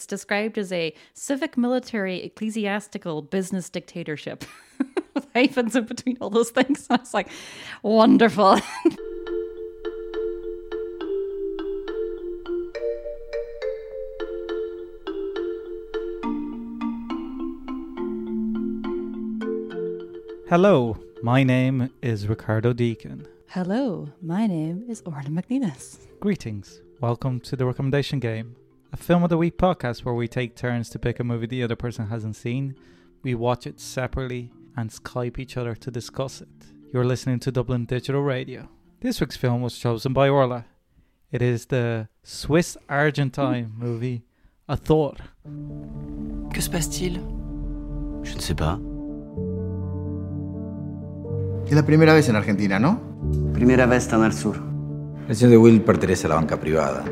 It's described as a civic, military, ecclesiastical, business dictatorship. With hyphens in between all those things. I was like, wonderful. Hello, my name is Ricardo Deakin. Hello, my name is Orla McNelis. Greetings. Welcome to the Recommendation Game, a film of the week podcast where we take turns to pick a movie the other person hasn't seen. We watch it separately and Skype each other to discuss it. You're listening to Dublin Digital Radio. This week's film was chosen by Orla. It is the Swiss Argentine hmm. movie Azor. Que se passe-t-il Je ne sais pas. Es la primera vez en Argentina, ¿no? Primera vez tan al sur. El señor De Wiel pertenece a la banca privada.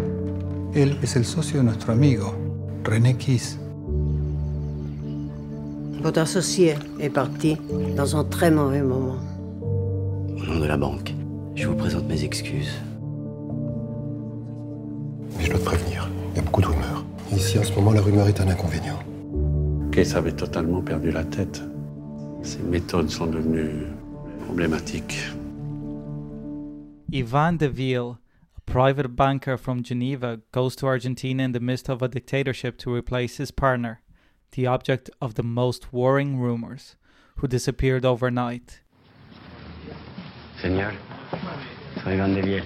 Él es el socio de nuestro amigo, René Kiss. Votre associé est parti dans un très mauvais moment. Au nom de la banque, je vous présente mes excuses. Mais je dois te prévenir, il y a beaucoup de rumeurs. Ici, en ce moment, la rumeur est un inconvénient. Case avait totalement perdu la tête. Ses méthodes sont devenues problématiques. Ivan de Ville, a private banker from Geneva, goes to Argentina in the midst of a dictatorship to replace his partner, the object of the most worrying rumors, who disappeared overnight. Señor, soy Iván de Viel.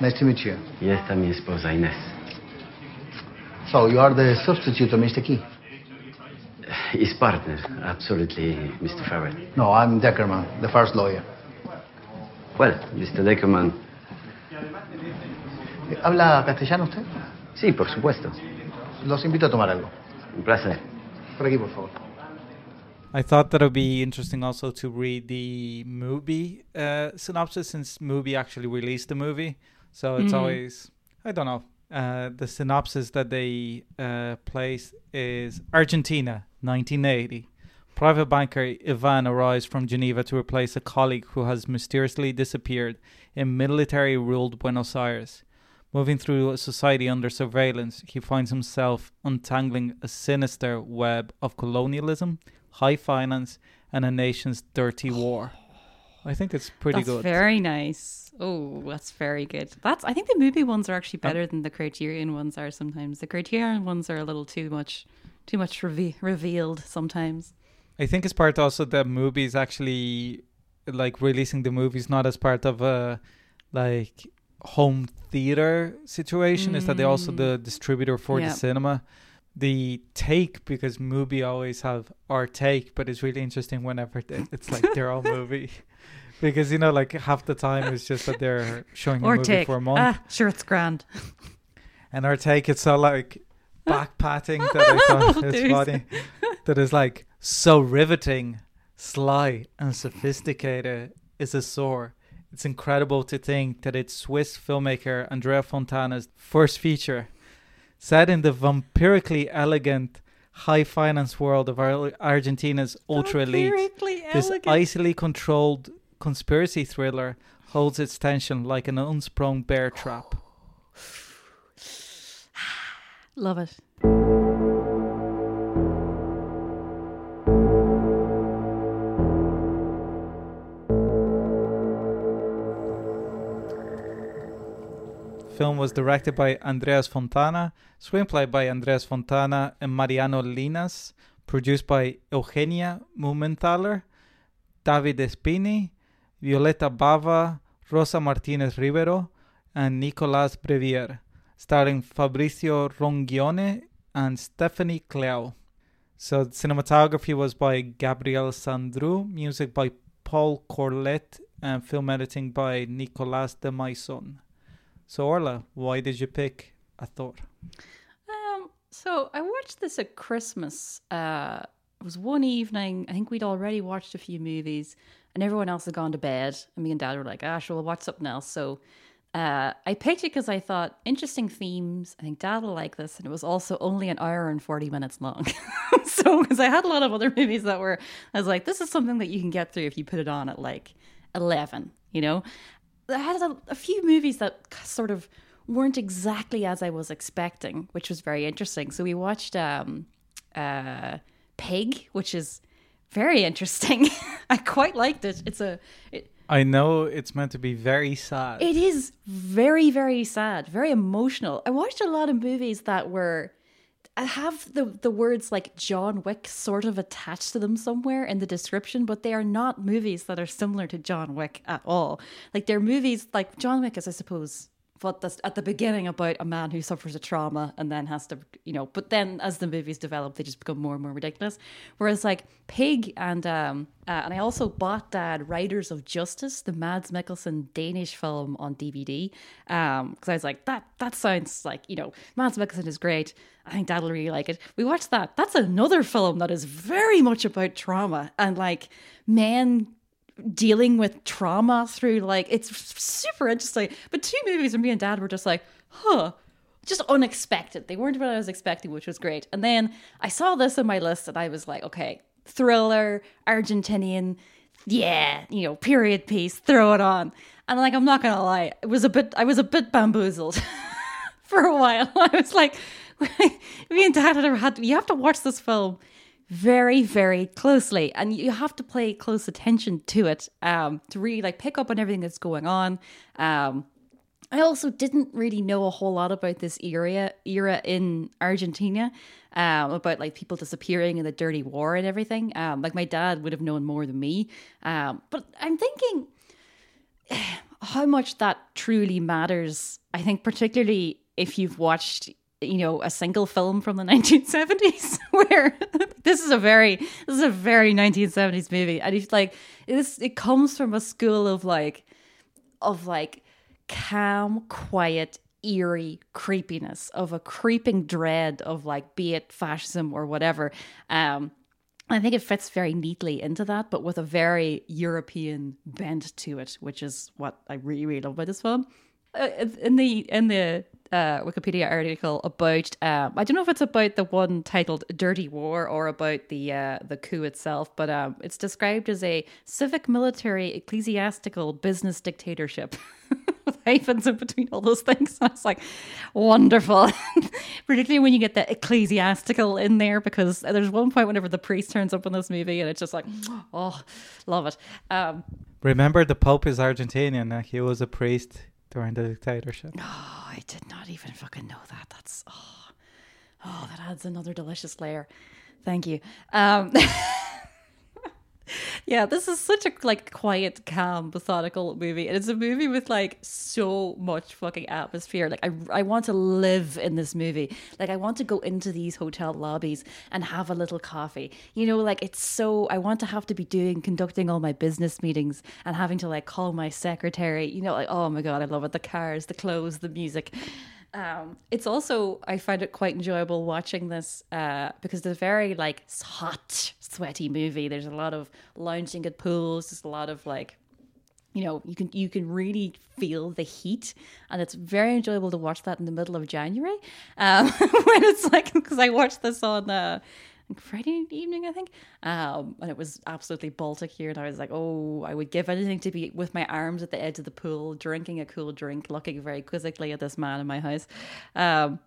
Nice to meet you. Y esta mi esposa Inés. So, you are the substitute of Mr. Key? His partner, absolutely, Mr. Farrell. No, I'm Deckerman, the first lawyer. Well, Mr. Deckerman. ¿Habla castellano usted? Sí, por supuesto. Los invito a tomar algo. Un placer. Por aquí, por favor. I thought that it would be interesting also to read the movie uh, synopsis since MUBI actually released the movie. So it's Mhm. always, I don't know. Uh, the synopsis that they uh, place is Argentina, 1980. Private banker Yvan arrives from Geneva to replace a colleague who has mysteriously disappeared in military ruled Buenos Aires. Moving through a society under surveillance, he finds himself untangling a sinister web of colonialism, high finance, and a nation's dirty war. I think it's pretty that's good. very nice. Oh, that's very good. That's. I think the MUBI ones are actually better than the Criterion ones are sometimes. The Criterion ones are a little too much, too much reve- revealed sometimes. I think it's part also that MUBI's actually like releasing the movies not as part of a like home theater situation is that they're also Mm. the distributor for Yeah. the cinema. The take because MUBI always have our take, but it's really interesting whenever they, it's like their own movie. Because you know, like half the time it's just that they're showing a movie take. for a month, Ah, sure, it's grand. and our take it's so like back patting that I thought it's There's- funny. That is like so riveting, sly, and sophisticated is Azor. It's incredible to think that it's Swiss filmmaker Andreas Fontana's first feature, set in the vampirically elegant, high finance world of Ar- Argentina's ultra elite. This icily controlled conspiracy thriller holds its tension like an unsprung bear trap. Love it. Film was directed by Andreas Fontana, screenplay by Andreas Fontana and Mariano Llinás, produced by Eugenia Mumenthaler, David Epiney, Violeta Bava, Rosa Martinez Rivero, and Nicolas Brevier, starring Fabrizio Rongione and Stéphanie Cléau. So cinematography was by Gabriel Sandru, music by Paul Courlet, and film editing by Nicolas Desmaison. So Orla, why did you pick Azor? Um, so I watched this at Christmas. Uh, it was one evening. I think we'd already watched a few movies, and everyone else had gone to bed. And me and Dad were like, "Ah, sure, we'll watch something else." So uh, I picked it because I thought interesting themes. I think Dad will like this, and it was also only an hour and forty minutes long. so because I had a lot of other movies that were, I was like, "This is something that you can get through if you put it on at like eleven, you know." I had a, a few movies that sort of weren't exactly as I was expecting, which was very interesting. So we watched um, uh, Pig, which is very interesting. I quite liked it. It's a it, I know it's meant to be very sad. it is very very sad, very emotional. I watched a lot of movies that were have the the words like John Wick sort of attached to them somewhere in the description, but they are not movies that are similar to John Wick at all. Like they're movies like John Wick is, I suppose, what that's at the beginning about a man who suffers a trauma and then has to, you know. But then as the movies develop, they just become more and more ridiculous. Whereas like Pig and um uh, and I also bought Dad Riders of Justice, the Mads Mikkelsen Danish film on DVD, um because I was like that that sounds like you know Mads Mikkelsen is great. I think Dad will really like it. We watched that. That's another film that is very much about trauma and like men dealing with trauma through like it's super interesting. But two movies and me and dad were just like, huh. Just unexpected. They weren't what I was expecting, which was great. And then I saw this on my list and I was like, okay, thriller, Argentinian, yeah, you know, period piece, throw it on. And like I'm not gonna lie, it was a bit I was a bit bamboozled for a while. I was like, me and dad had had you have to watch this film very very closely and you have to pay close attention to it um to really like pick up on everything that's going on um I also didn't really know a whole lot about this era era in Argentina, um, about like people disappearing in the dirty war and everything. Um, like my dad would have known more than me. Um, but I'm thinking how much that truly matters. I think particularly if you've watched you know a single film from the 1970s where this is a very this is a very 1970s movie and it's like this it comes from a school of like of like calm quiet eerie creepiness of a creeping dread of like be it fascism or whatever um I think it fits very neatly into that, but with a very European bent to it, which is what I really, really love about this film. Uh, in the in the uh, Wikipedia article about um, I don't know if it's about the one titled "Dirty War" or about the uh, the coup itself, but um, it's described as a civic, military, ecclesiastical, business dictatorship. hyphens in between all those things. I was like, wonderful. Particularly when you get the ecclesiastical in there, because there's one point whenever the priest turns up in this movie, and it's just like, oh, love it. Um, Remember, the Pope is Argentinian. Uh, he was a priest during the dictatorship. Oh, I did not even fucking know that. That's oh, oh that adds another delicious layer. Thank you. Um, yeah, this is such a like quiet, calm, methodical movie, and it's a movie with like so much fucking atmosphere. Like I, I want to live in this movie. Like I want to go into these hotel lobbies and have a little coffee. You know, like it's so. I want to have to be doing conducting all my business meetings and having to like call my secretary. You know, like oh my god, I love it. The cars, the clothes, the music. Um, it's also I find it quite enjoyable watching this uh, because it's a very like hot, sweaty movie. There's a lot of lounging at pools. There's a lot of like, you know, you can you can really feel the heat, and it's very enjoyable to watch that in the middle of January um, when it's like because I watched this on. Uh, Friday evening, I think. Um, and it was absolutely Baltic here. And I was like, oh, I would give anything to be with my arms at the edge of the pool, drinking a cool drink, looking very quizzically at this man in my house. Um,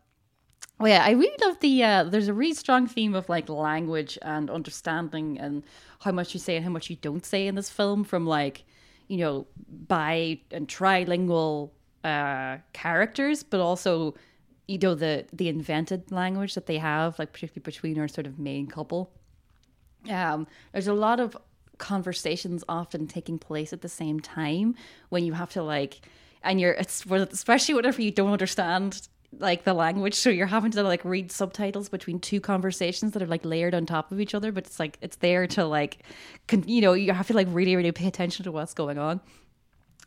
well, yeah, I really love the. Uh, there's a really strong theme of like language and understanding and how much you say and how much you don't say in this film from like, you know, bi and trilingual uh, characters, but also you know the the invented language that they have like particularly between our sort of main couple. Um there's a lot of conversations often taking place at the same time when you have to like and you're it's especially whenever you don't understand like the language. So you're having to like read subtitles between two conversations that are like layered on top of each other but it's like it's there to like con- you know you have to like really really pay attention to what's going on.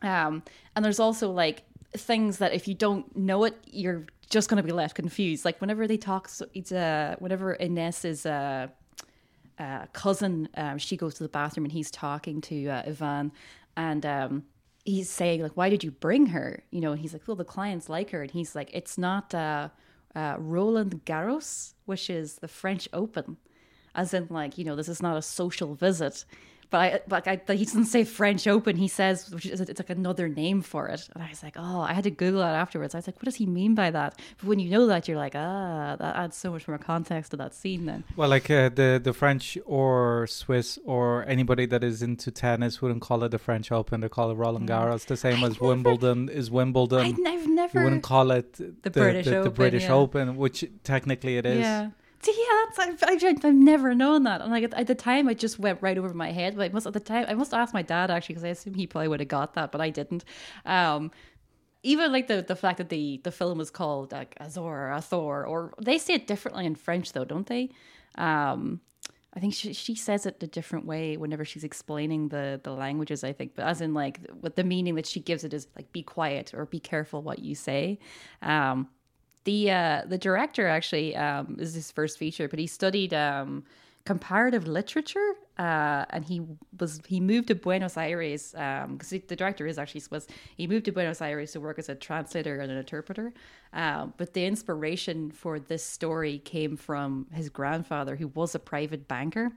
Um and there's also like things that if you don't know it you're just going to be left confused. Like whenever they talk, so it's uh, whenever Ines is uh, uh, cousin, um, she goes to the bathroom and he's talking to uh, Ivan, and um, he's saying like, "Why did you bring her?" You know, and he's like, "Well, the clients like her," and he's like, "It's not uh, uh, Roland Garros, which is the French Open." As in, like, you know, this is not a social visit but I, but I, he doesn't say French Open. He says which is it's like another name for it. And I was like, oh, I had to Google it afterwards. I was like, what does he mean by that? But when you know that, you're like, ah, that adds so much more context to that scene. Then, well, like uh, the the French or Swiss or anybody that is into tennis wouldn't call it the French Open. They call it Roland. Garros, the same I've as never, Wimbledon is Wimbledon. I've never. You wouldn't call it the, the British the, Open, the British yeah. Open, which technically it is. Yeah. Yeah, that's I've, I've, I've never known that. And like at, at, the time, I just went right over my head. But I must at the time, I must ask my dad actually because I assume he probably would have got that, but I didn't. Um, even like the the fact that the the film is called like Azor or Athor, or they say it differently in French though, don't they? Um, I think she she says it a different way whenever she's explaining the the languages. I think, but as in like what the meaning that she gives it is like be quiet or be careful what you say. Um, the uh, the director actually um, is his first feature, but he studied um, comparative literature, uh, and he was he moved to Buenos Aires because um, the director is actually Swiss. He moved to Buenos Aires to work as a translator and an interpreter. Um, but the inspiration for this story came from his grandfather, who was a private banker.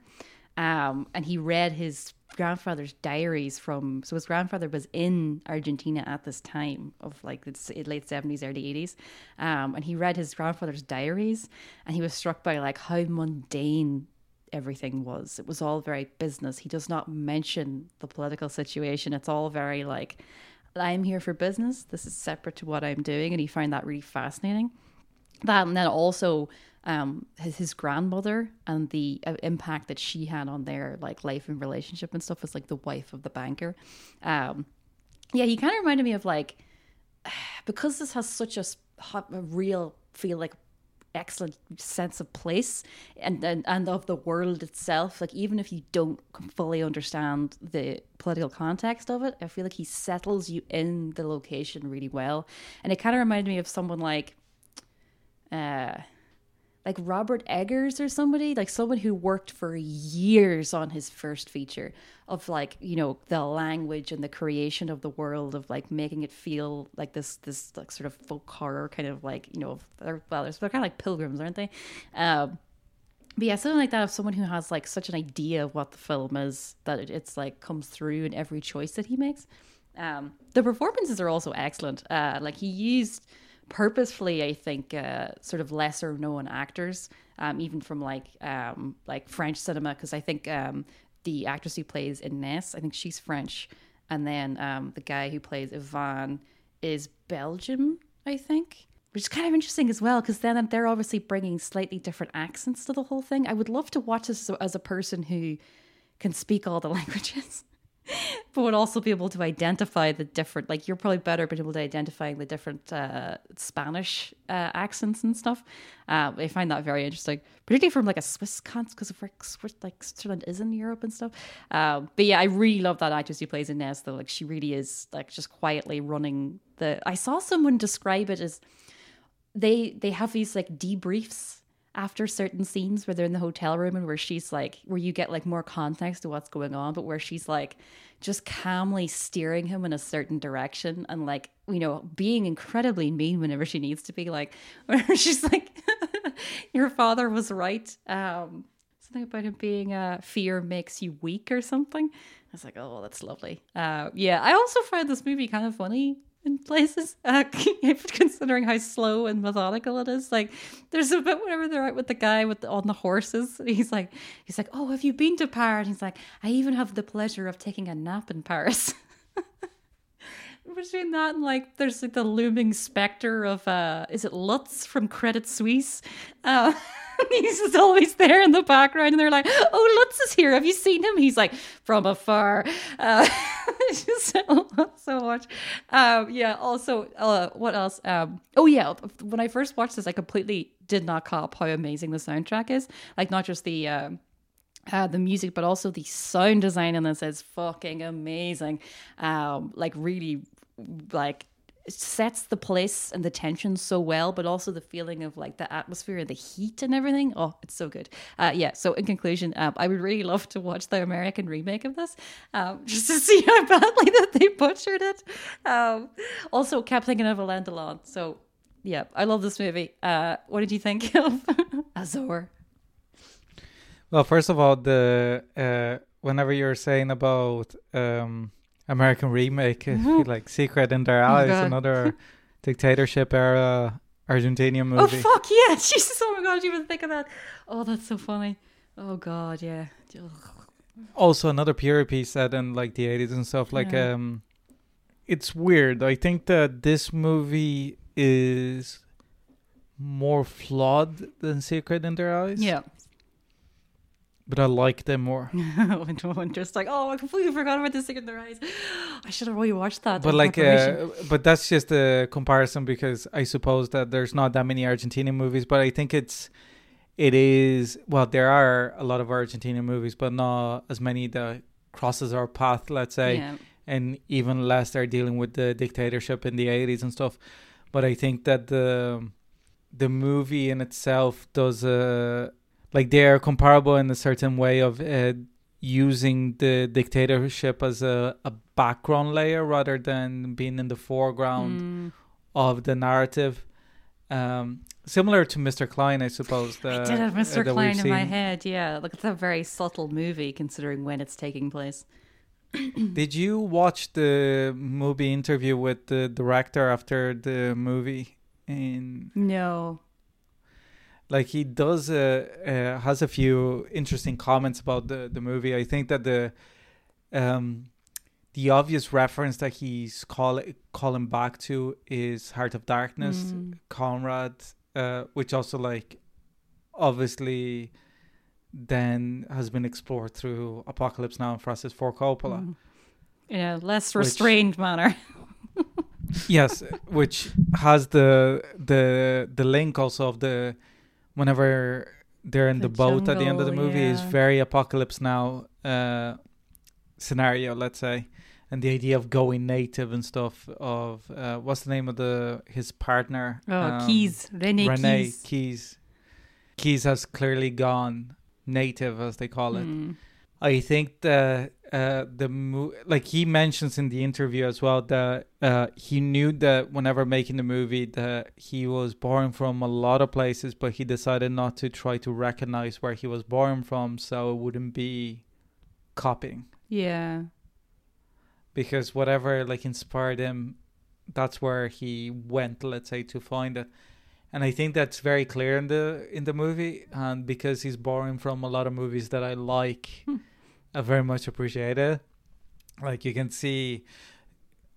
Um, and he read his grandfather's diaries from so his grandfather was in Argentina at this time of like the late 70s early 80s um, and he read his grandfather's diaries and he was struck by like how mundane everything was. It was all very business. He does not mention the political situation. It's all very like I'm here for business. This is separate to what I'm doing. And he found that really fascinating. That and then also um, his, his grandmother and the uh, impact that she had on their like life and relationship and stuff as like the wife of the banker. Um, yeah, he kind of reminded me of like because this has such a, a real feel like excellent sense of place and, and and of the world itself like even if you don't fully understand the political context of it i feel like he settles you in the location really well and it kind of reminded me of someone like uh like Robert Eggers or somebody, like someone who worked for years on his first feature of like, you know, the language and the creation of the world of like making it feel like this this like sort of folk horror kind of like, you know, they're, well, they're, they're kind of like pilgrims, aren't they? Um, but yeah, something like that of someone who has like such an idea of what the film is that it, it's like comes through in every choice that he makes. Um, the performances are also excellent. Uh, like he used purposefully, I think, uh, sort of lesser known actors, um, even from like um, like French cinema, because I think um, the actress who plays Ines, I think she's French, and then um, the guy who plays Ivan is Belgium, I think. Which is kind of interesting as well, because then they're obviously bringing slightly different accents to the whole thing. I would love to watch this as a person who can speak all the languages but would also be able to identify the different like you're probably better but able to identifying the different uh, spanish uh, accents and stuff. Uh, i find that very interesting particularly from like a swiss context because of where like switzerland is in europe and stuff. Um, but yeah i really love that actress who plays Ines though. Like she really is like just quietly running the i saw someone describe it as they they have these like debriefs after certain scenes where they're in the hotel room and where she's like where you get like more context to what's going on but where she's like just calmly steering him in a certain direction and like you know being incredibly mean whenever she needs to be like where she's like your father was right um something about him being uh fear makes you weak or something. I was like oh that's lovely. Uh yeah i also find this movie kind of funny in places, uh, considering how slow and methodical it is. Like, there's a bit whenever they're out with the guy with the, on the horses. He's like, he's like, "Oh, have you been to Paris?" And he's like, "I even have the pleasure of taking a nap in Paris." Between that and like, there's like the looming specter of, uh, is it Lutz from Credit Suisse? Uh, he's just always there in the background, and they're like, "Oh, Lutz is here. Have you seen him?" He's like, "From afar." Uh, so, so much. Um, yeah. Also, uh, what else? Um, oh yeah. When I first watched this, I completely did not cop how amazing the soundtrack is. Like, not just the. Um, uh, the music, but also the sound design in this is fucking amazing. Um, like really, like sets the place and the tension so well, but also the feeling of like the atmosphere and the heat and everything. Oh, it's so good. Uh, yeah. So in conclusion, um, I would really love to watch the American remake of this, um, just to see how badly that they butchered it. Um, also, kept thinking of Alain Delon. So yeah, I love this movie. Uh, what did you think of Azor? Well, first of all, the uh, whenever you're saying about um American remake, feel like Secret in Their Eyes, God. another dictatorship era Argentinian movie. Oh fuck yeah! Jesus, oh my god, you even think of that? Oh, that's so funny. Oh god, yeah. Also another period piece set in like the 80s and stuff like Yeah. um it's weird i think that this movie is more flawed than secret in their eyes Yeah. But i like them more just like, oh, I completely forgot about this thing in their eyes. I should have really watched that. but like uh, but that's just a comparison because i suppose that there's not that many argentinian movies but i think it's it is well there are a lot of argentinian movies but not as many that crosses our path let's say yeah. and even less they're dealing with the dictatorship in the 80s and stuff but i think that the the movie in itself does uh like they're comparable in a certain way of uh, using the dictatorship as a, a background layer rather than being in the foreground Mm. of the narrative um similar to mr klein i suppose the, I did have uh, Mr. we've Klein in my head. Yeah, look, it's a very subtle movie considering when it's taking place. Did you watch the movie interview with the director after the movie? In No. Like he does, uh, uh, has a few interesting comments about the the movie. I think that the um the obvious reference that he's call calling back to is Heart of Darkness, Mm. Conrad, uh, which also like obviously then has been explored through Apocalypse Now and Francis Ford Coppola. Mm. In a less Which- restrained manner. yes which has the the the link also of the whenever they're in the, The boat at the end of the jungle, movie is very apocalypse now uh scenario let's say and the idea of going native and stuff of uh what's the name of the his partner Oh, Um, Keys. Rene, Renee Keys. Keys Keys has clearly gone native as they call it Mm. I think that uh, the mo- like he mentions in the interview as well that uh, he knew that whenever making the movie that he was born from a lot of places, but he decided not to try to recognize where he was born from, so it wouldn't be copying Yeah. because whatever like inspired him, that's where he went. Let's say to find it. And I think that's very clear in the in the movie, and because he's borrowing from a lot of movies that I like, I very much appreciate it. Like you can see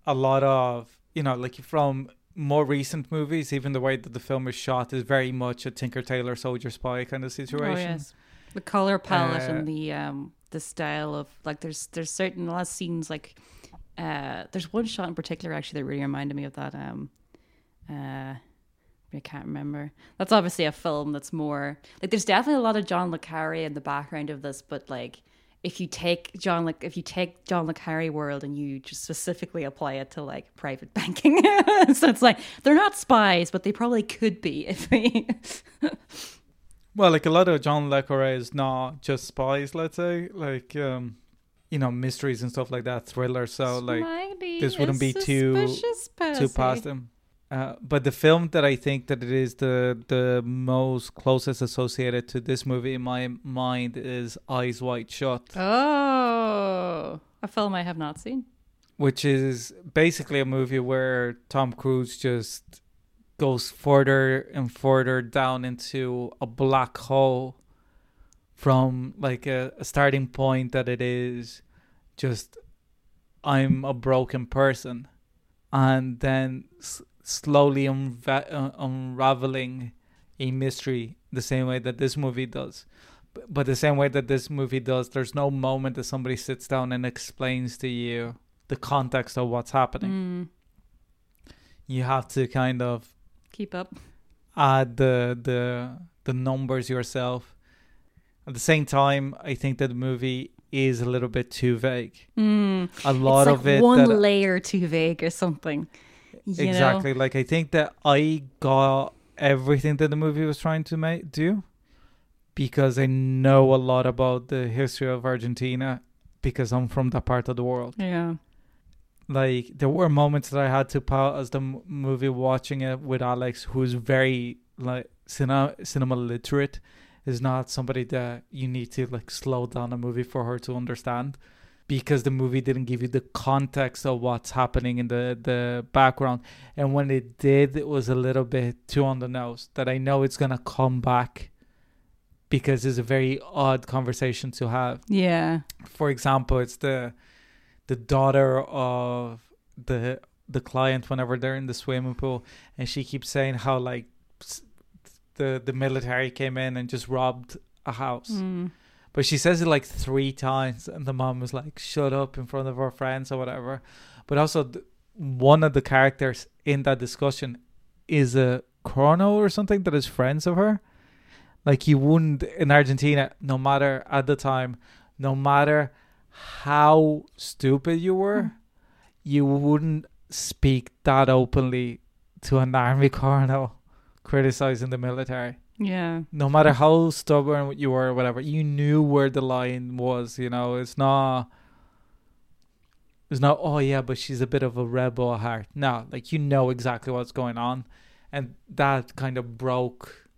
a lot of you know, like from more recent movies, even the way that the film is shot is very much a Tinker Tailor Soldier Spy kind of situation. Oh yes, the color palette Uh, and the um the style of like there's there's certain a lot of scenes like uh there's one shot in particular actually that really reminded me of that um uh I can't remember. That's obviously a film that's more like there's definitely a lot of John le Carre in the background of this, but like if you take John like if you take John le Carre world and you just specifically apply it to like private banking, so it's like they're not spies, but they probably could be if we. Well, like a lot of John Le Carre is not just spies, let's say, like um, you know, mysteries and stuff like that, thrillers. So like this wouldn't be too too past them. Uh, but the film that I think that it is the the most closest associated to this movie in my mind is Eyes Wide Shut, Oh, a film I have not seen. which is basically a movie where Tom Cruise just goes further and further down into a black hole from like a, a starting point that it is just I'm a broken person and then slowly unva- uh, unraveling a mystery the same way that this movie does B- but the same way that this movie does there's no moment that somebody sits down and explains to you the context of what's happening Mm, you have to kind of keep up. add the the the numbers yourself. At the same time, I think that the movie is a little bit too vague. Mm, A lot it's of it one that layer too vague or something. You know? exactly like I think that I got everything that the movie was trying to make do because I know a lot about the history of Argentina because I'm from that part of the world. Yeah. like there were moments that I had to pause the m- movie watching it with Alex, who's very like cinema cinema literate, is not somebody that you need to like slow down a movie for her to understand because the movie didn't give you the context of what's happening in the the background and when it did it was a little bit too on the nose that i know it's gonna come back because it's a very odd conversation to have Yeah. for example it's the the daughter of the the client whenever they're in the swimming pool and she keeps saying how like the the military came in and just robbed a house Mm. But she says it like three times, and the mom was like, "Shut up" in front of her friends or whatever. But also, th- one of the characters in that discussion is a chrono or something that is friends of her. Like you wouldn't in Argentina, no matter at the time, no matter how stupid you were, hmm. you wouldn't speak that openly to an army colonel criticizing the military Yeah. no matter how stubborn you were or whatever, you knew where the line was, you know. It's not it's not oh yeah, but she's a bit of a rebel at heart. No, like you know exactly what's going on. And that kind of broke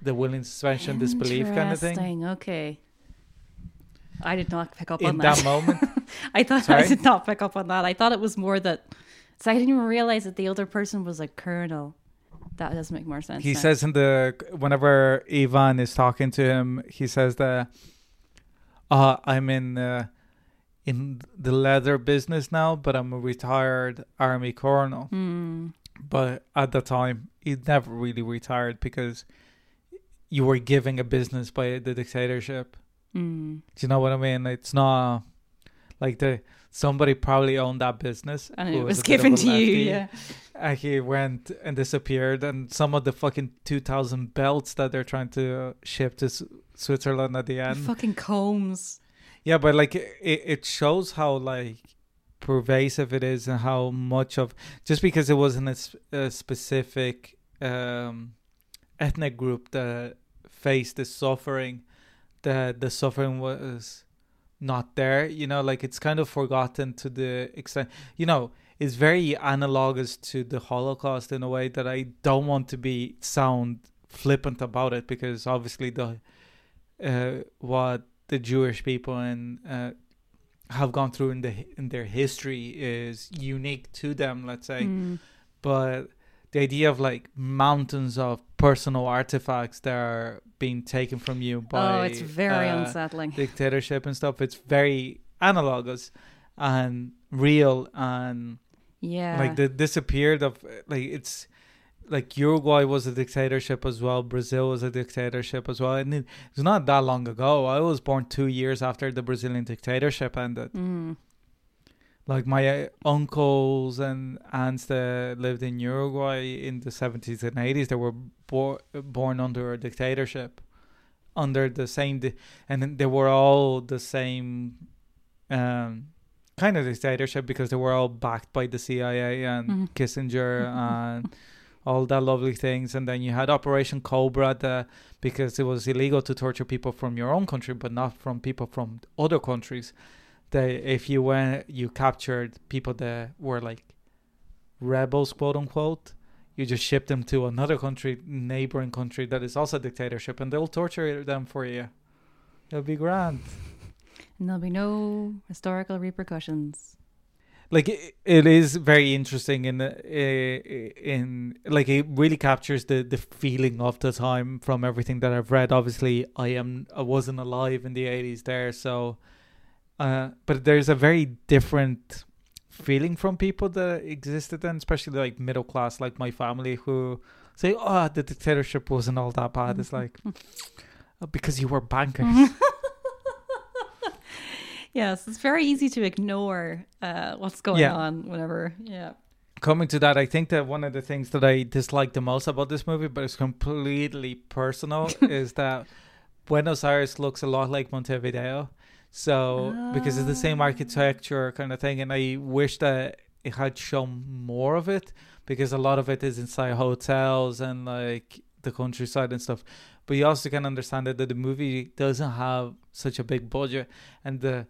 the willing suspension disbelief kind of thing. Okay. I did not pick up In on that that. moment. I thought Sorry? I did not pick up on that. I thought it was more that. So I didn't even realize that the other person was a colonel. That does make more sense. he now. says in the whenever Ivan is talking to him, he says that uh I'm in uh, in the leather business now, but I'm a retired army colonel. Hmm. But at the time, he never really retired because you were giving a business by the dictatorship. Hmm. Do you know what I mean? It's not like the somebody probably owned that business And it was a of given a to you, yeah. And he went and disappeared, and some of the fucking two thousand belts that they're trying to ship to S- Switzerland at the end. Fucking combs. Yeah, but like it, it shows how like pervasive it is and how much of just because it wasn't a specific um, ethnic group that faced the suffering, that the suffering was not there. You know, like it's kind of forgotten to the extent. You know, it's very analogous to the Holocaust in a way that I don't want to be sound flippant about it because obviously the uh, what the Jewish people and uh, have gone through in the in their history is unique to them. Let's say, Mm. but the idea of like mountains of personal artifacts that are being taken from you by Oh, it's very uh, unsettling. dictatorship and stuff. It's very analogous and real and Yeah. like the disappeared of like it's like Uruguay was a dictatorship as well. Brazil was a dictatorship as well. And it, it's not that long ago. I was born two years after the Brazilian dictatorship ended. Mm. Like my uh, uncles and aunts that lived in Uruguay in the seventies and eighties, they were bo- born under a dictatorship, under the same, di- and they were all the same, um, kind of dictatorship because they were all backed by the CIA and Mhm. Kissinger and all that lovely things. And then you had Operation Condor, because it was illegal to torture people from your own country, but not from people from other countries. They, if you went, you captured people that were like rebels, quote unquote. You just ship them to another country, neighboring country that is also a dictatorship, and they'll torture them for you. It'll be grand. And there'll be no historical repercussions. like it, it is very interesting in the- in like it really captures the the feeling of the time from everything that I've read. Obviously, I am I wasn't alive in the eighties there, so uh, but there's a very different feeling from people that existed then, especially like middle class, like my family, who say, "Oh, the dictatorship wasn't all that bad." It's like "Oh, because you were bankers. Yes, it's very easy to ignore uh, what's going Yeah. on whenever. Yeah. coming to that, I think that one of the things that I dislike the most about this movie, but it's completely personal, is that Buenos Aires looks a lot like Montevideo. So because it's the same ah. architecture kind of thing, and I wish that it had shown more of it because a lot of it is inside hotels and like the countryside and stuff. But you also can understand that the movie doesn't have such a big budget, and the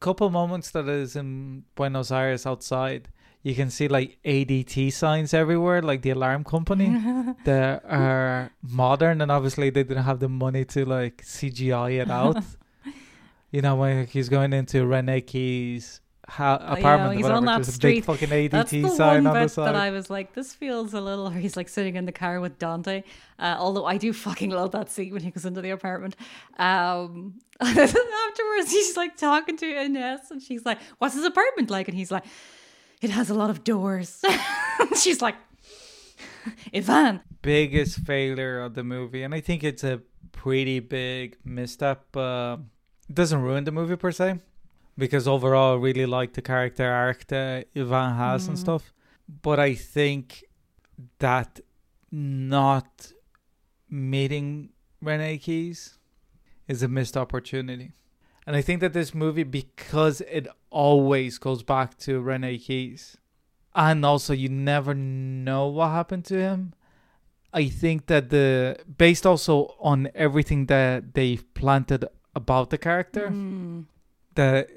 couple moments that is in Buenos Aires outside, you can see like ADT signs everywhere, like the alarm company that are modern, and obviously they didn't have the money to like CGI it out. you know, when he's going into ha- Oh, yeah, apartment, or he's whatever, on that street. big fucking ADT That's the sign one on the side. that I was like, this feels a little. He's like sitting in the car with Dante. Uh, although I do fucking love that scene when he goes into the apartment. Um, afterwards, he's like talking to Ines, and she's like, "What's his apartment like?" And he's like, "It has a lot of doors." she's like, "Ivan." biggest failure of the movie, and I think it's a pretty big misstep. Uh, it doesn't ruin the movie per se, because overall, I really like the character arc that Ivan has and Mhm. stuff. But I think that not meeting Renee Keys is a missed opportunity. And I think that this movie, because it always goes back to Renee Keys, and also you never know what happened to him. I think that the based also on everything that they've planted about the character, Mm. that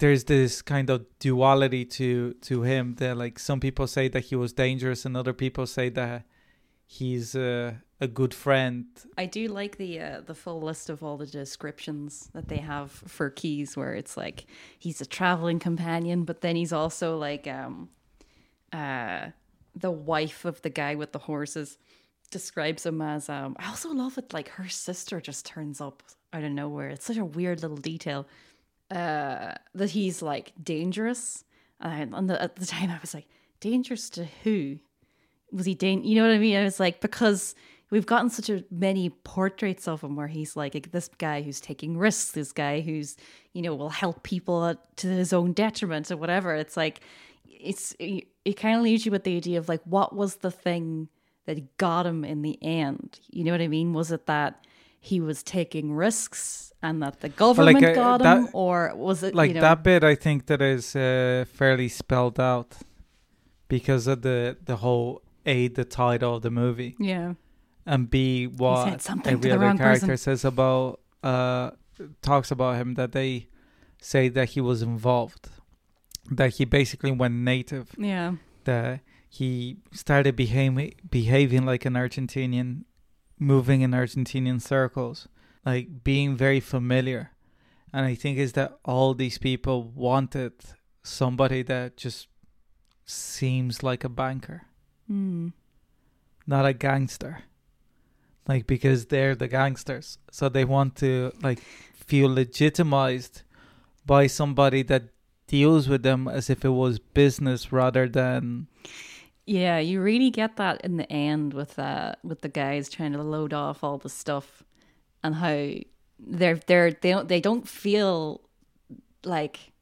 there's this kind of duality to to him that like some people say that he was dangerous and other people say that he's a, a good friend I do like the uh, the full list of all the descriptions that they have for Keys, where it's like he's a traveling companion, but then he's also like um, uh, the wife of the guy with the horses. Describes him as um. I also love it. Like her sister just turns up out of nowhere. It's such a weird little detail. Uh, that he's like dangerous. And the, at the time, I was like, dangerous to who? was he dan- you know what I mean? I was like, because we've gotten such a many portraits of him where he's like, like, this guy who's taking risks, this guy who's, you know, will help people to his own detriment or whatever. It's like, it's, it, it kind of leaves you with the idea of like, what was the thing that got him in the end? You know what I mean? Was it that he was taking risks and that the government uh, got that- him? Or was it, like you know, that bit i think that is uh, fairly spelled out because of the the whole a the title of the movie Yeah. and b what something every the other character person. says about uh talks about him that they say that he was involved that he basically went native Yeah. that he started behaving behaving like an Argentinian, moving in Argentinian circles, like being very familiar. And I think is that all these people wanted somebody that just seems like a banker, Hmm. not a gangster. Like because they're the gangsters, so they want to like feel legitimized by somebody that deals with them as if it was business rather than Yeah, you really get that in the end with uh with the guys trying to load off all the stuff and how they're they're they don't they don't feel like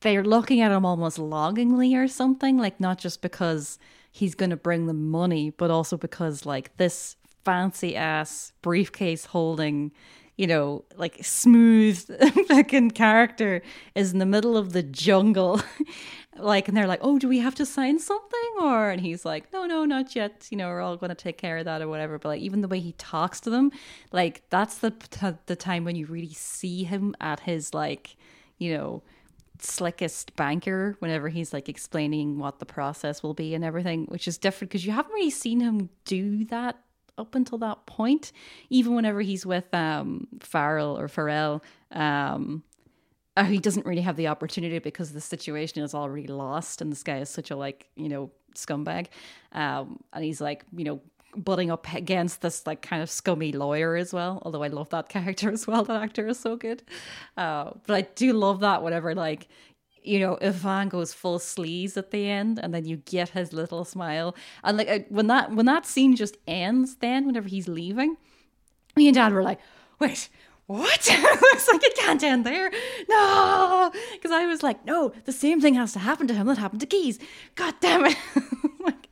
they're looking at him almost longingly or something, like not just because he's gonna bring them money, but also because like this fancy ass briefcase holding you know, like smooth fucking character is in the middle of the jungle. like, and they're like, oh, do we have to sign something? Or, and he's like, no, no, not yet. You know, we're all going to take care of that or whatever. But like, even the way he talks to them, like, that's the, the time when you really see him at his, like, you know, slickest banker whenever he's like explaining what the process will be and everything, which is different because you haven't really seen him do that up until that point. Even whenever he's with um Farrell or Farrell, um uh, he doesn't really have the opportunity because the situation is already lost and this guy is such a like, you know, scumbag. Um and he's like, you know, butting up against this like kind of scummy lawyer as well. Although I love that character as well. That actor is so good. Uh, but I do love that whenever like you know Ivan goes full sleaze at the end, and then you get his little smile, and like when that when that scene just ends, then whenever he's leaving, me and Dad were like, wait. What? it's like it can't end there. No, because I was like, no, the same thing has to happen to him that happened to Keys. God damn it! like,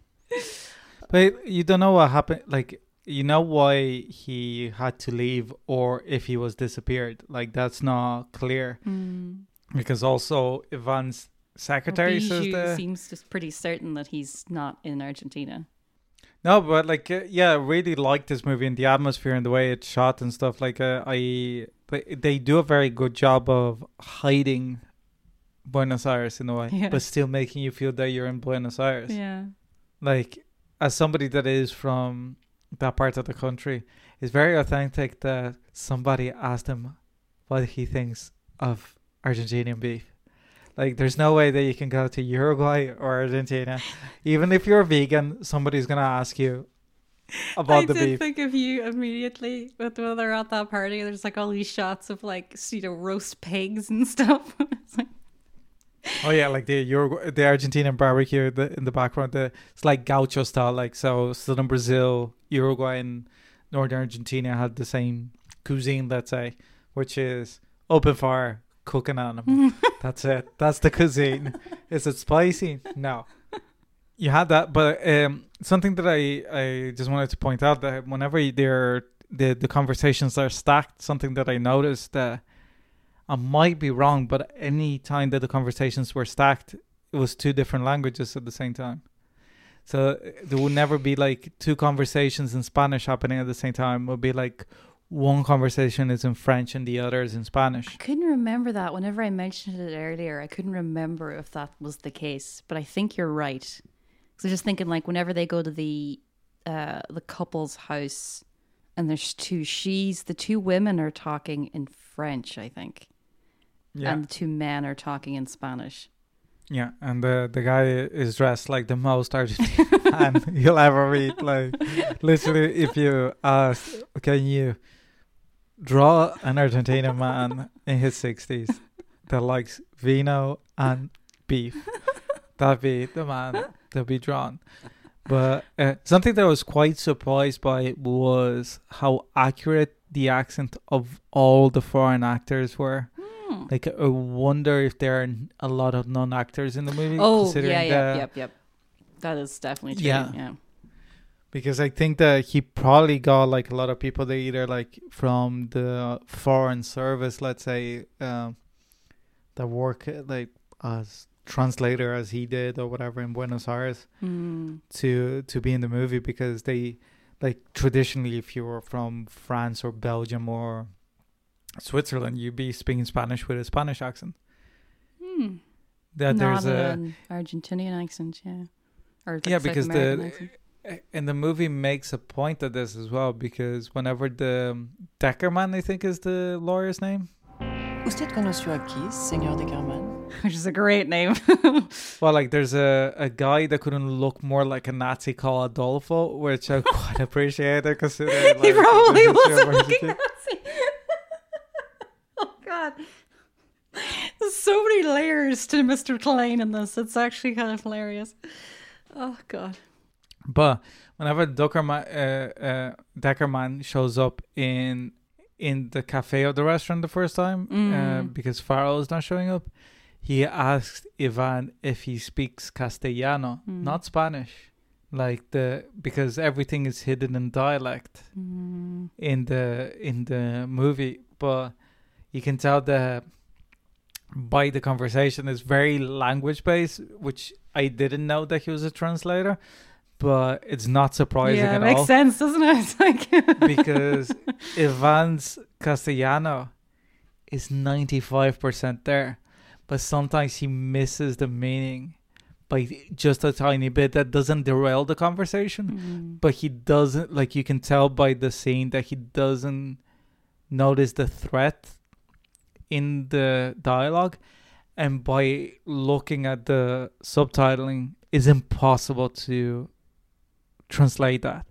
But you don't know what happened. Like you know why he had to leave, or if he was disappeared. Like that's not clear. Mm. Because also Ivan's secretary says that. seems just pretty certain that he's not in Argentina. No, but like uh, yeah, I really like this movie and the atmosphere and the way it's shot and stuff. Like uh, I, they, they do a very good job of hiding Buenos Aires in a way, Yeah. but still making you feel that you're in Buenos Aires. Yeah. Like as somebody that is from that part of the country, it's very authentic that somebody asked him what he thinks of Argentinian beef. Like there's no way that you can go to Uruguay or Argentina, even if you're vegan, somebody's gonna ask you about I the beef. I did think of you immediately with when they're at that party. There's like all these shots of like you know roast pigs and stuff. it's like Oh yeah, like the Urugu- the Argentinian barbecue the, in the background. The it's like gaucho style, like so. Southern Brazil, Uruguay, and northern Argentina had the same cuisine. Let's say, which is open fire, cooking animal. That's it. That's the cuisine. Is it spicy? No. You had that, but um, something that I I just wanted to point out that whenever they're the the conversations are stacked, something that I noticed that. I might be wrong, but any time that the conversations were stacked, it was two different languages at the same time. So uh, there would never be like two conversations in Spanish happening at the same time. It would be like one conversation is in French and the other is in Spanish. I couldn't remember that. Whenever I mentioned it earlier, I couldn't remember if that was the case. But I think you're right. So just thinking like whenever they go to the uh the couple's house and there's two she's the two women are talking in French, I think. Yeah, And the two men are talking in Spanish. yeah, and the the guy is dressed like the most Argentine you'll ever meet. Like literally, if you ask, can you draw an Argentinian man in his sixties that likes vino and beef? That'd be the man to be drawn. But uh, something that I was quite surprised by was how accurate the accent of all the foreign actors were. Hmm. Like, I wonder if there are a lot of non-actors in the movie. Oh, considering yeah, yeah, yep, yep. That is definitely true. Yeah. Yeah. Because I think that he probably got like a lot of people that either like from the foreign service, let's say, um, that work like as translator as he did or whatever in Buenos Aires Hmm. to to be in the movie because they like traditionally if you were from France or Belgium or Switzerland you'd be speaking Spanish with a Spanish accent. Hmm. That Not there's a an Argentinian accent, yeah. Or yeah because American the accent. And the movie makes a point of this as well because whenever the Deckerman I think is the lawyer's name Usted conoció aquí, señor de Carmen? which is a great name. well like there's a, a guy that couldn't look more like a Nazi called Adolfo which I quite appreciated considering he probably the history of wasn't looking Nazi. oh God. There's so many layers to Mr. Klein in this. It's actually kind of hilarious. Oh God. But whenever Deckerman, uh, uh, Deckerman shows up in in the cafe of the restaurant the first time, uh, Mm. because Farrell is not showing up, he asks Yvan if he speaks Castellano, Mm. not Spanish, like the because everything is hidden in dialect Mm. in the in the movie, but you can tell that by the conversation is very language based, which I didn't know that he was a translator, but it's not surprising at all. yeah, it at makes all sense, doesn't it? Like because Yvan's Castellano is ninety five percent there, but sometimes he misses the meaning by just a tiny bit that doesn't derail the conversation Mm. but he doesn't like you can tell by the scene that he doesn't notice the threat in the dialogue and by looking at the subtitling it's impossible to translate that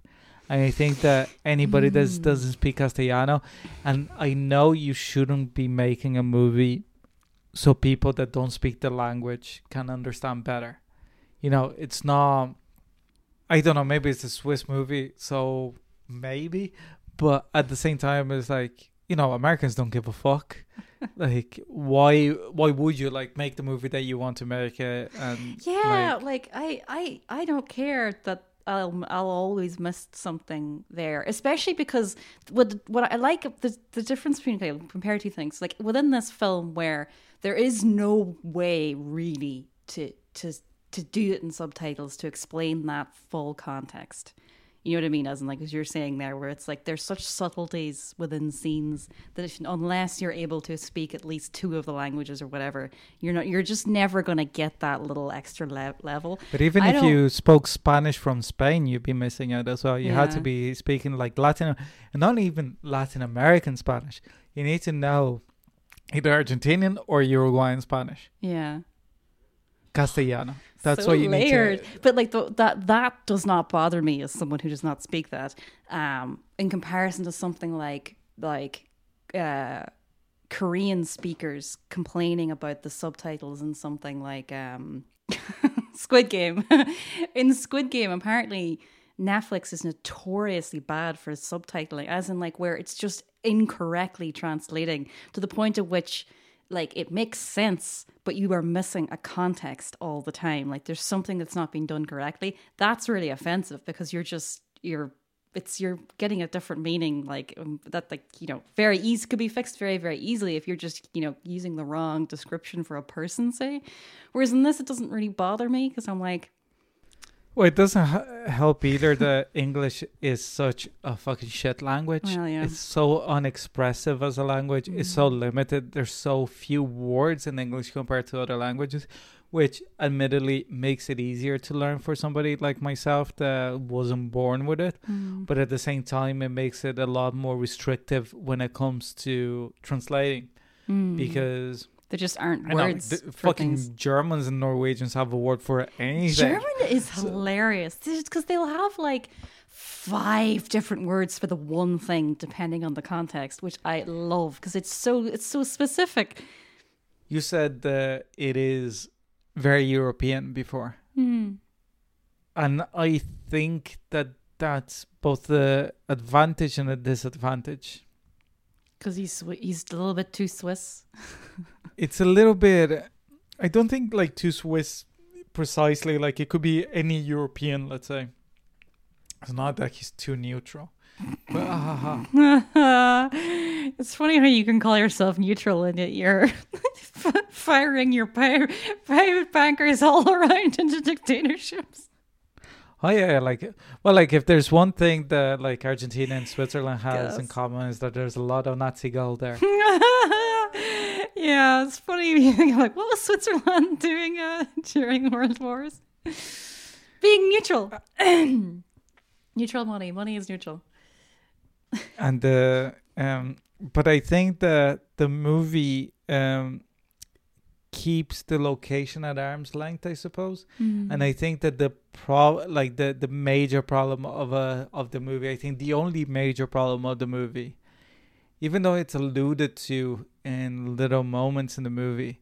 and i think that anybody that Mm. doesn't speak castellano and i know you shouldn't be making a movie so people that don't speak the language can understand better you know it's not I don't know. Maybe it's a Swiss movie, so maybe. But at the same time, it's like you know, Americans don't give a fuck. like, why? Why would you like make the movie that you want to make it? And Yeah, like, like, I, I, I don't care that I'll, I'll always miss something there, especially because what what I like the the difference between okay, compare two things. Like within this film, where there is no way really to to to do it in subtitles to explain that full context. You know what I mean? As in, like as you're saying there, where it's like there's such subtleties within scenes that if, unless you're able to speak at least two of the languages or whatever, you're not. You're just never gonna get that little extra le- level. But even I if don't- you spoke Spanish from Spain, you'd be missing out as well. You had to be speaking like Latin, and not even Latin American Spanish. You need to know either Argentinian or Uruguayan Spanish, yeah. Castellano. That's so what you layered. to. But like the, that that does not bother me as someone who does not speak that. Um, in comparison to something like like uh, Korean speakers complaining about the subtitles in something like um, Squid Game. in Squid Game, apparently Netflix is notoriously bad for subtitling, as in like where it's just incorrectly translating to the point at which like it makes sense, but you are missing a context all the time. Like there's something that's not being done correctly. That's really offensive because you're just you're it's you're getting a different meaning like um, that like you know very easy could be fixed very very easily if you're just you know using the wrong description for a person say whereas in this it doesn't really bother me because i'm like Well, it doesn't h- help either that English is such a fucking shit language. Well, yeah. It's so unexpressive as a language. It's so limited. There's so few words in English compared to other languages, which admittedly makes it easier to learn for somebody like myself that wasn't born with it. Mm. But at the same time, it makes it a lot more restrictive when it comes to translating mm. because there just aren't I words the for fucking things. Germans and Norwegians have a word for anything. German is hilarious because they'll have like five different words for the one thing depending on the context, which I love because it's so it's so specific. You said that it is very European before. Hmm. And I think that that's both the advantage and a disadvantage. Because he's he's a little bit too Swiss. It's a little bit. I don't think like too Swiss precisely. Like it could be any European, let's say. It's not that he's too neutral. But, ah, ha. it's funny how you can call yourself neutral and yet you're firing your pri- private bankers all around into dictatorships. Oh yeah, like well, like if there's one thing that like Argentina and Switzerland has in common is that there's a lot of Nazi gold there. Yeah, it's funny. you think, like, what was Switzerland doing uh, during World Wars? Being neutral. neutral money. Money is neutral. and uh, um but i think that the movie um keeps the location at arm's length i suppose and i think that the pro like the the major problem of a of the movie i think the only major problem of the movie even though it's alluded to in little moments in the movie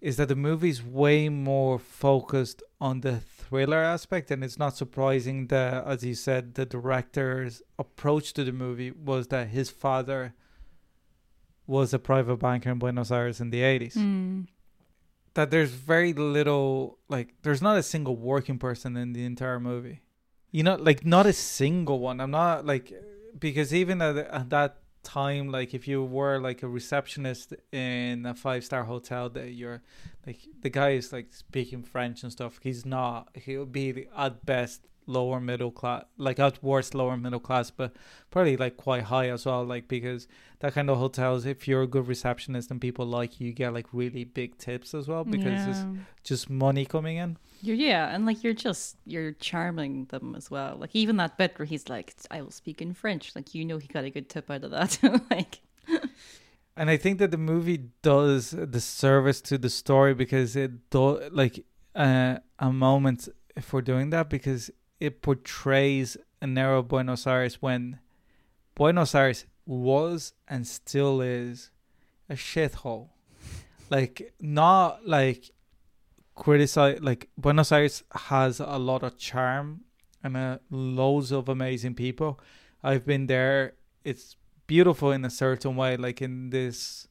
is that the movie's way more focused on the thriller aspect and it's not surprising that as you said the director's approach to the movie was that his father was a private banker in Buenos Aires in the 80s Mm. that there's very little like there's not a single working person in the entire movie. You know like not a single one. I'm not like because even at, at that time like if you were like a receptionist in a five star hotel that you're like the guy is like speaking french and stuff he's not he'll be at best lower middle class like at worst lower middle class but probably like quite high as well like because that kind of hotels if you're a good receptionist and people like you you get like really big tips as well because it's just money coming in You're, yeah, and like you're just you're charming them as well. Like even that bit where he's like, "I will speak in French." Like you know, he got a good tip out of that. like, and i think that the movie does the service to the story because it do like uh, a moment for doing that because it portrays a narrow buenos aires when buenos aires was and still is a shithole. Like not like criticize like buenos aires has a lot of charm and uh, loads of amazing people. I've been there. It's beautiful in a certain way like in this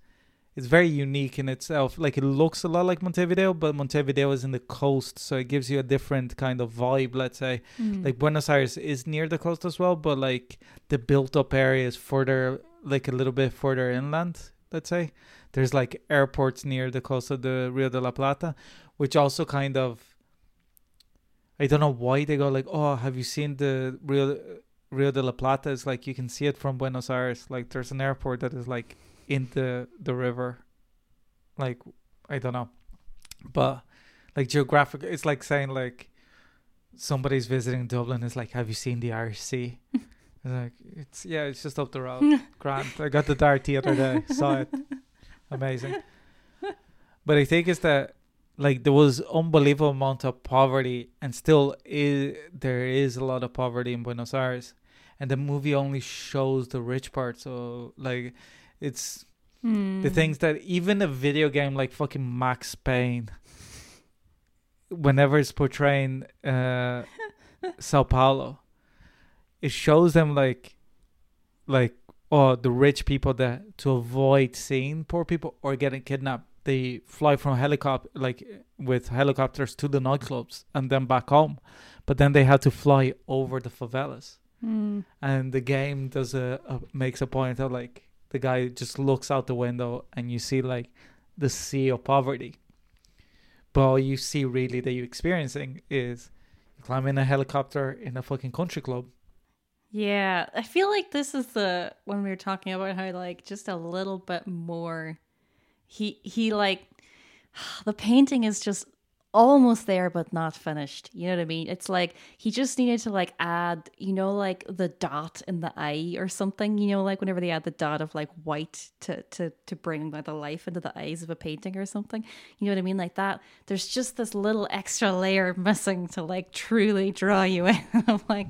it's very unique in itself like it looks a lot like montevideo but montevideo is in the coast so it gives you a different kind of vibe let's say mm. like buenos aires is near the coast as well but like the built up area is further like a little bit further inland let's say there's like airports near the coast of the rio de la plata which also kind of I don't know why they go like, oh, have you seen the Rio Rio de la Plata? It's like you can see it from Buenos Aires. Like there's an airport that is like in the the river. Like I don't know, but like geographic, it's like saying like somebody's visiting Dublin. It's like, have you seen the Irish Sea? it's like it's yeah, it's just up the road. Grant, I got the dart the other day. Saw it. Amazing. But I think it's that like there was unbelievable amount of poverty and still is there is a lot of poverty in Buenos Aires and the movie only shows the rich part so like it's the things that even a video game like fucking Max Payne whenever it's portraying uh Sao Paulo it shows them like like oh the rich people that to avoid seeing poor people or getting kidnapped they fly from helicopter like with helicopters to the nightclubs and then back home. But then they had to fly over the favelas. Mm. and the game does a, a makes a point of like the guy just looks out the window and you see like the sea of poverty but all you see really that you're experiencing is you climb a helicopter in a fucking country club Yeah, I feel like this is the when we were talking about how like just a little bit more. He he like the painting is just almost there but not finished. You know what I mean? It's like he just needed to like add, you know, like the dot in the eye or something. You know, like whenever they add the dot of like white to to to bring like the life into the eyes of a painting or something. You know what I mean? Like that. There's just this little extra layer missing to like truly draw you in. I'm like,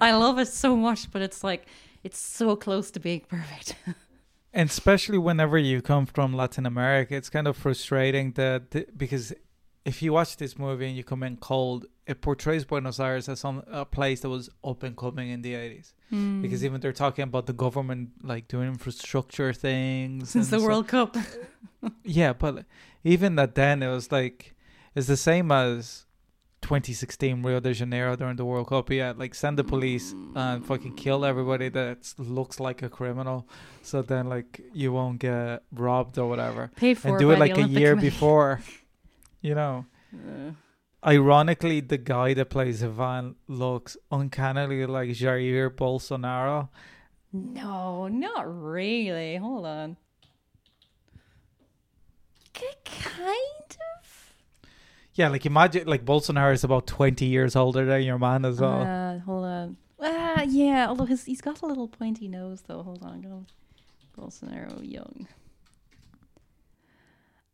I love it so much, but it's like it's so close to being perfect. and especially whenever you come from Latin America, it's kind of frustrating that because if you watch this movie and you come in cold, it portrays Buenos Aires as some a place that was up and coming in the eighties. Hmm. Because even they're talking about the government like doing infrastructure things Since the so- World Cup. yeah, but even that then it was like it's the same as 2016 Rio de Janeiro during the World Cup. Yeah, like send the police and fucking kill everybody that looks like a criminal, so then like you won't get robbed or whatever. Paid for and do it like a Olympic year Committee. before, you know. Uh, Ironically, the guy that plays Yvan looks uncannily like Jair Bolsonaro. no, not really. Hold on. Kind of. Yeah, like imagine like Bolsonaro is about 20 years older than your man as well. Uh, hold on. Ah, yeah. Although his he's got a little pointy nose though. Hold on. Go. Bolsonaro young.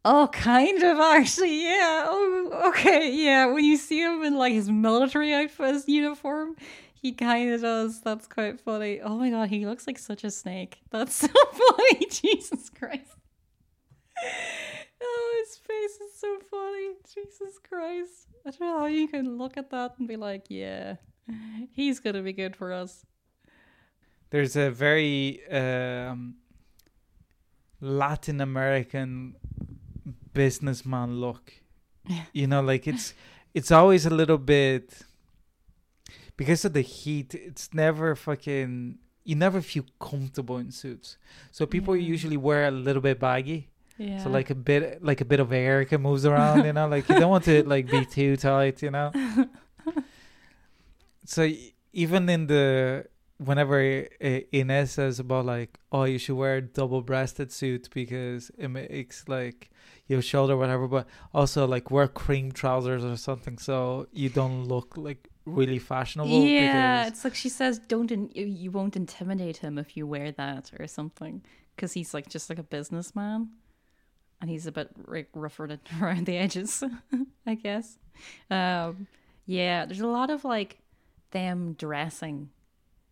Oh, kind of actually. Yeah. Oh, okay. Yeah. When you see him in like his military outfit, his uniform, he kind of does. That's quite funny. Oh my god, he looks like such a snake. That's so funny. Jesus Christ. Oh, his face is so funny. Jesus Christ. I don't know how you can look at that and be like, yeah, he's to be good for us. there's a very um, Latin American businessman look. You know, like it's it's always a little bit because of the heat. It's never fucking. You never feel comfortable in suits, so people Yeah. usually wear a little bit baggy. Yeah. So like a bit like a bit of air can moves around. You know, like you don't want to like be too tight. You know. so even in the whenever uh, Ines says about like oh you should wear a double breasted suit because it makes like your shoulder whatever but also like wear cream trousers or something so you don't look like really fashionable yeah, it's like she says, don't in- you, you won't intimidate him if you wear that or something, because he's like just like a businessman, and he's a bit like rougher around the edges, I guess. Um, yeah, there's a lot of like them dressing,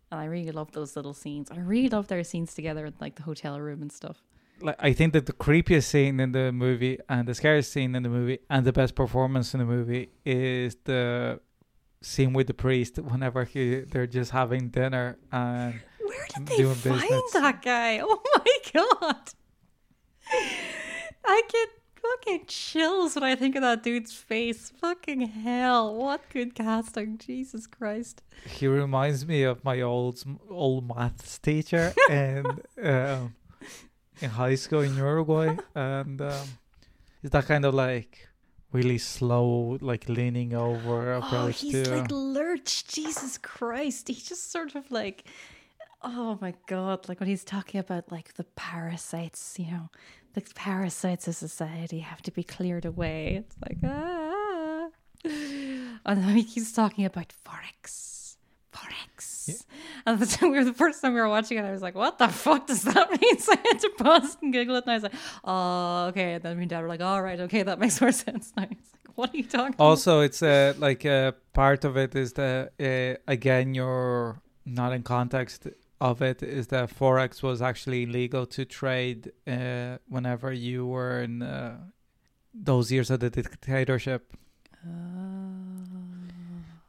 and I really love those little scenes. I really love their scenes together in like the hotel room and stuff. Like I think that the creepiest scene in the movie and the scariest scene in the movie and the best performance in the movie is the scene with the priest whenever he they're just having dinner and Where did they doing find business. that guy? Oh my god. I get fucking chills when I think of that dude's face. Fucking hell. What good casting. Jesus Christ. he reminds me of my old old maths teacher and um, in high school in Uruguay and um, he's that kind of like really slow, like leaning over Oh, approach he's to. like lurched. Jesus Christ. He just sort of like, oh my God. Like when he's talking about like the parasites, you know, the parasites of society have to be cleared away. It's like, ah. And then he's talking about Forex. Forex. And the, time we were, the first time we were watching it, I was like, what the fuck does that mean? So I had to pause and giggle it. And I was like, oh, okay. And then me and dad were like, all right, okay, that makes more sense now. It's like, what are you talking about? Also, it's uh, like uh, part of it is that uh, again, you're not in context of it. Is that forex was actually legal to trade uh, whenever you were in uh, those years of the dictatorship,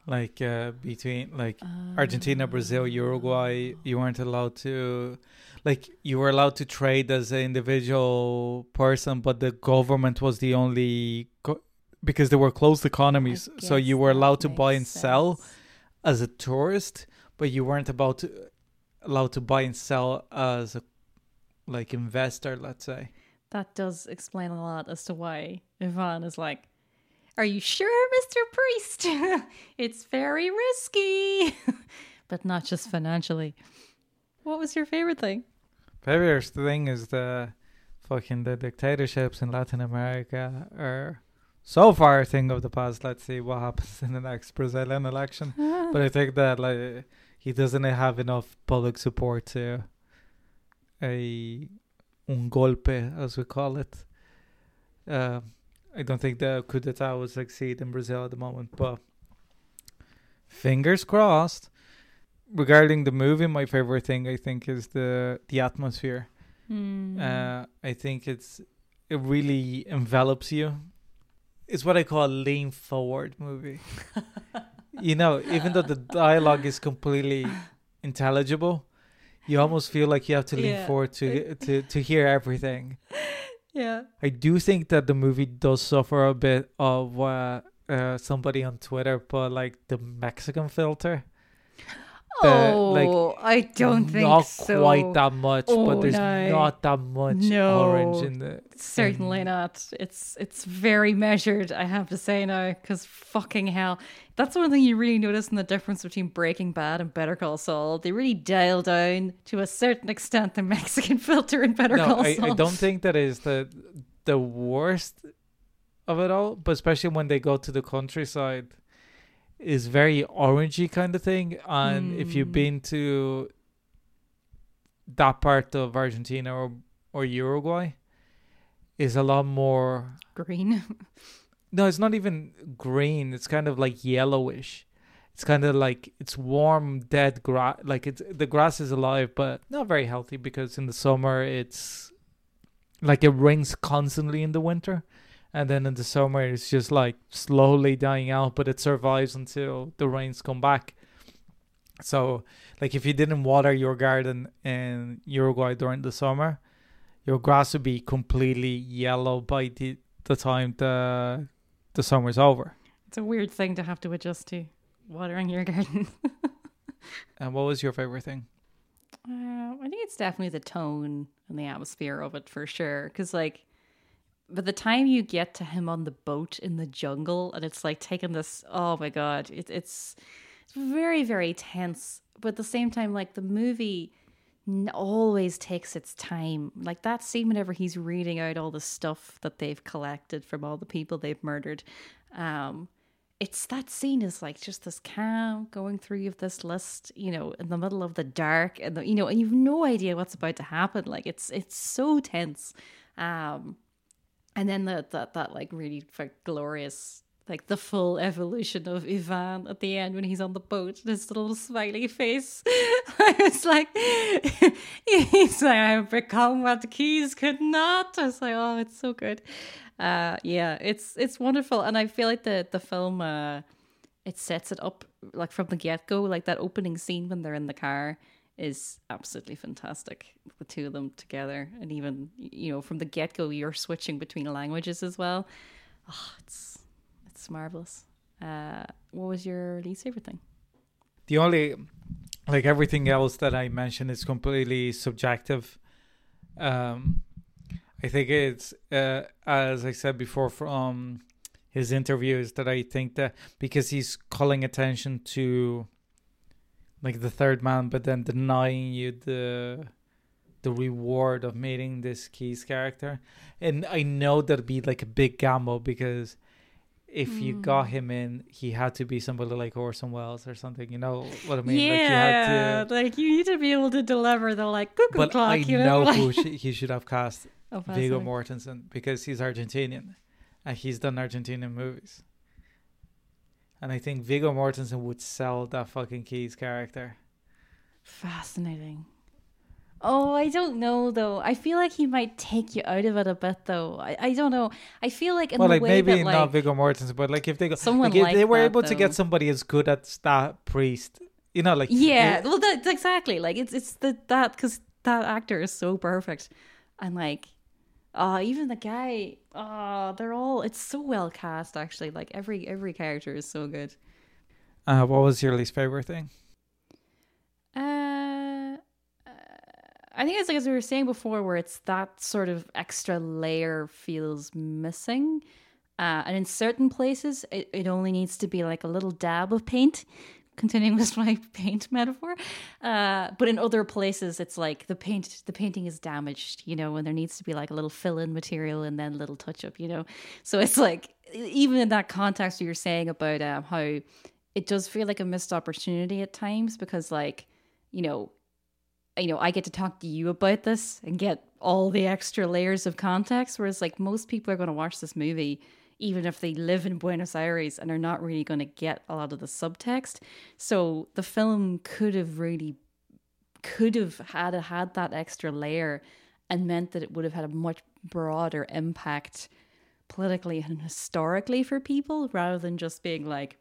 like uh, between like Argentina, Brazil, Uruguay. You weren't allowed to. Like you were allowed to trade as an individual person, but the government was the only go- because they were closed economies. So you were allowed to buy and makes sell as a tourist, but you weren't about to allowed to buy and sell as a like investor, let's say. That does explain a lot as to why Yvan is like, Are you sure, Mr. Priest? it's very risky. but not just financially. What was your favorite thing? Favorite thing is the fucking the dictatorships in Latin America are so far a thing of the past. Let's see what happens in the next Brazilian election. but I think that like he doesn't have enough public support to a un golpe as we call it. Uh, I don't think the coup d'état will succeed in Brazil at the moment, but fingers crossed. Regarding the movie, my favorite thing I think is the the atmosphere. Hmm. Uh, I think it's it really envelops you. It's what I call a lean forward movie. you know, even though the dialogue is completely intelligible, you almost feel like you have to lean Yeah. forward to to to hear everything. yeah. I do think that the movie does suffer a bit of uh, uh, somebody on Twitter put like the Mexican filter. The, like, oh, I don't think not so. quite that much, Oh, but there's no. not that much No. orange in the. Certainly in- not. It's it's very measured, I have to say now, because fucking hell. That's one thing you really notice in the difference between Breaking Bad and Better Call Saul. They really dial down to a certain extent the Mexican filter in Better no, Call I, Saul. I don't think that is the the worst of it all, but especially when they go to the countryside, is very orangey kind of thing. And if you've Mm. been to that part of Argentina or or Uruguay, is a lot more. Green. No, it's not even green. It's kind of like yellowish. It's kind of like it's warm, dead grass. Like it's the grass is alive, but not very healthy because in the summer it's like it rains constantly in the winter, and then in the summer it's just like slowly dying out, but it survives until the rains come back. So, like if you didn't water your garden in Uruguay during the summer, your grass would be completely yellow by the the time the the summer's over. It's a weird thing to have to adjust to. Watering your garden. And what was your favorite thing? Uh, I think it's definitely the tone and the atmosphere of it for sure. Because, like, by the time you get to him on the boat in the jungle, and it's like taking this, oh my god, it, it's it's very very tense. But at the same time, like the movie always takes its time. Like that scene whenever he's reading out all the stuff that they've collected from all the people they've murdered. Um, it's that scene is like just this calm going through of this list, you know, in the middle of the dark, and the, you know, and you've no idea what's about to happen. Like it's it's so tense, um, and then the, that that like really like, glorious, like the full evolution of Yvan at the end when he's on the boat, and his little smiley face. I was like, he's like, I have become what the Keys could not. I was like, oh, it's so good. Uh, yeah, it's it's wonderful, and I feel like the the film uh, it sets it up like from the get go. Like that opening scene when they're in the car is absolutely fantastic. The two of them together, and even you know from the get go, you're switching between languages as well. Oh, it's it's marvelous. Uh, what was your least favorite thing? The only, like everything else that I mentioned, is completely subjective. Um, I think it's uh, as I said before, from his interviews that I think that because he's calling attention to like the third man, but then denying you the the reward of meeting this Keys character. And I know that'd be like a big gamble because if mm. you got him in, he had to be somebody like Orson Welles or something. You know what I mean? Yeah, like you, had to, like you need to be able to deliver the like cuckoo but clock. I you know, know who he should have cast oh, Viggo Mortensen because he's Argentinian and he's done Argentinian movies. And I think Viggo Mortensen would sell that fucking Keys character. Fascinating. Oh, I don't know though. I feel like he might take you out of it a bit though. I, I don't know. I feel like in well, the like way maybe that, like, not Viggo Mortensen, but like if they go, someone like, like they were that, able though. to get somebody as good as that priest, you know, like yeah. It, well, that's exactly like it's it's the that because that actor is so perfect, and like, uh even the guy, uh they're all it's so well cast actually. Like every every character is so good. Uh, what was your least favorite thing? Uh I think it's like as we were saying before, where it's that sort of extra layer feels missing. Uh, and in certain places, it, it only needs to be like a little dab of paint, continuing with my paint metaphor. Uh, but in other places, it's like the paint, the painting is damaged, you know, and there needs to be like a little fill-in material and then little touch-up, you know. So it's like even in that context, you're saying about um, how it does feel like a missed opportunity at times because, like, you know, you know, I get to talk to you about this and get all the extra layers of context. Whereas, like, most people are going to watch this movie, even if they live in Buenos Aires and are not really going to get a lot of the subtext. So the film could have really, could have had had that extra layer and meant that it would have had a much broader impact politically and historically for people rather than just being like,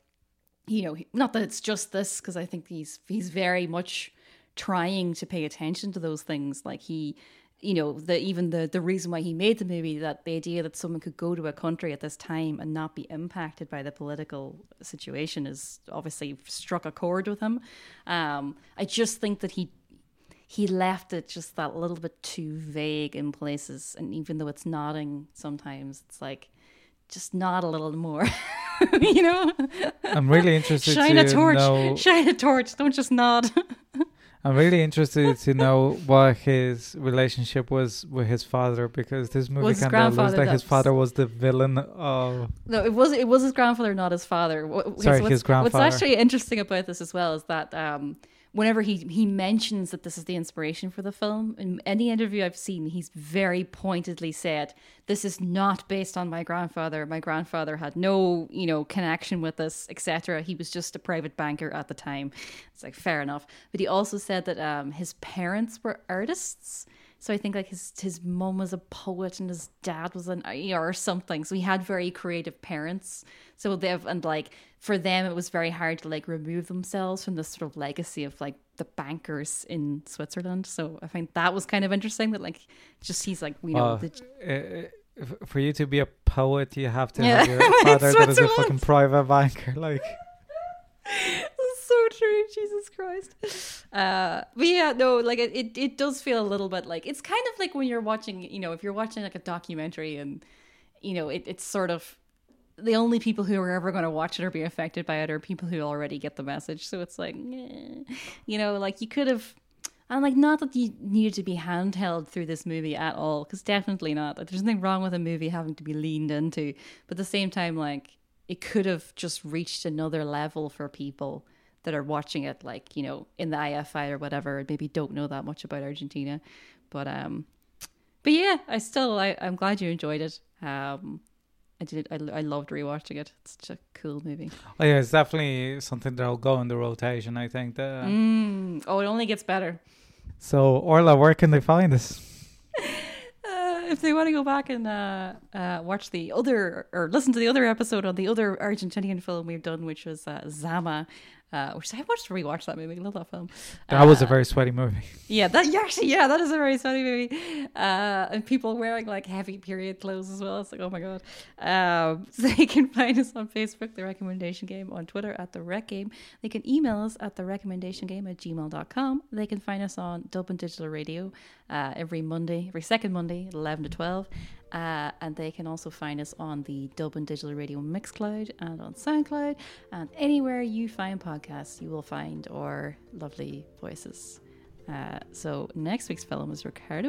you know, not that it's just this, because I think he's he's very much trying to pay attention to those things. Like he, you know, the even the the reason why he made the movie that the idea that someone could go to a country at this time and not be impacted by the political situation is obviously struck a chord with him. Um, I just think that he he left it just that little bit too vague in places, and even though it's nodding sometimes, it's like just nod a little more. you know, I'm really interested. Shine to a torch. Know... Shine a torch. Don't just nod. I'm really interested to know what his relationship was with his father because this movie kind of looks like his father was the villain of. No, it was it was his grandfather, not his father. Sorry, his grandfather. What's actually interesting about this as well is that um, whenever he he mentions that this is the inspiration for the film in any interview i've seen he's very pointedly said this is not based on my grandfather. My grandfather had no you know connection with this etc he was just a private banker at the time. It's like fair enough. But he also said that um, his parents were artists. So I think like his his mom was a poet and his dad was an or something. So he had very creative parents. So they've and like for them it was very hard to like remove themselves from the sort of legacy of like the bankers in Switzerland. So I think that was kind of interesting that like just he's like we know uh, the, uh, for you to be a poet you have to yeah. have your father that is a fucking private banker like so true. Jesus Christ. Uh, but yeah, no, like it, it, it does feel a little bit like it's kind of like when you're watching, you know, if you're watching like a documentary and, you know, it, it's sort of the only people who are ever going to watch it or be affected by it are people who already get the message. So it's like, eh. you know, like you could have. And like, not that you needed to be handheld through this movie at all, because definitely not. Like, there's nothing wrong with a movie having to be leaned into, but at the same time, like, it could have just reached another level for people that are watching it, like you know, in the IFI or whatever, and maybe don't know that much about Argentina. But um, but yeah, I still I, I'm glad you enjoyed it. Um, I did. I, I loved rewatching it. It's such a cool movie. Oh yeah, it's definitely something that'll go in the rotation. I think that. Mm. Oh, it only gets better. So Orla, where can they find this? Uh, if they want to go back and uh, uh, watch the other or listen to the other episode on the other Argentinian film we've done, which was uh, Zama, uh, which I watched rewatch that movie. Love that film. That uh, was a uh, very sweaty movie. Yeah, that yeah, actually, yeah, that is a very sweaty movie. Uh, and people wearing like heavy period clothes as well. It's like, oh my god. Um, so they can find us on Facebook, The Recommendation Game, on Twitter at The Rec Game. They can email us at The Recommendation Game at gmail.com. They can find us on Dublin Digital Radio uh, every Monday, every second Monday, 11 to 12. Uh, and they can also find us on the Dublin Digital Radio Mixcloud and on SoundCloud. And anywhere you find podcasts, you will find our lovely voices. Uh, so next week's film is Ricardo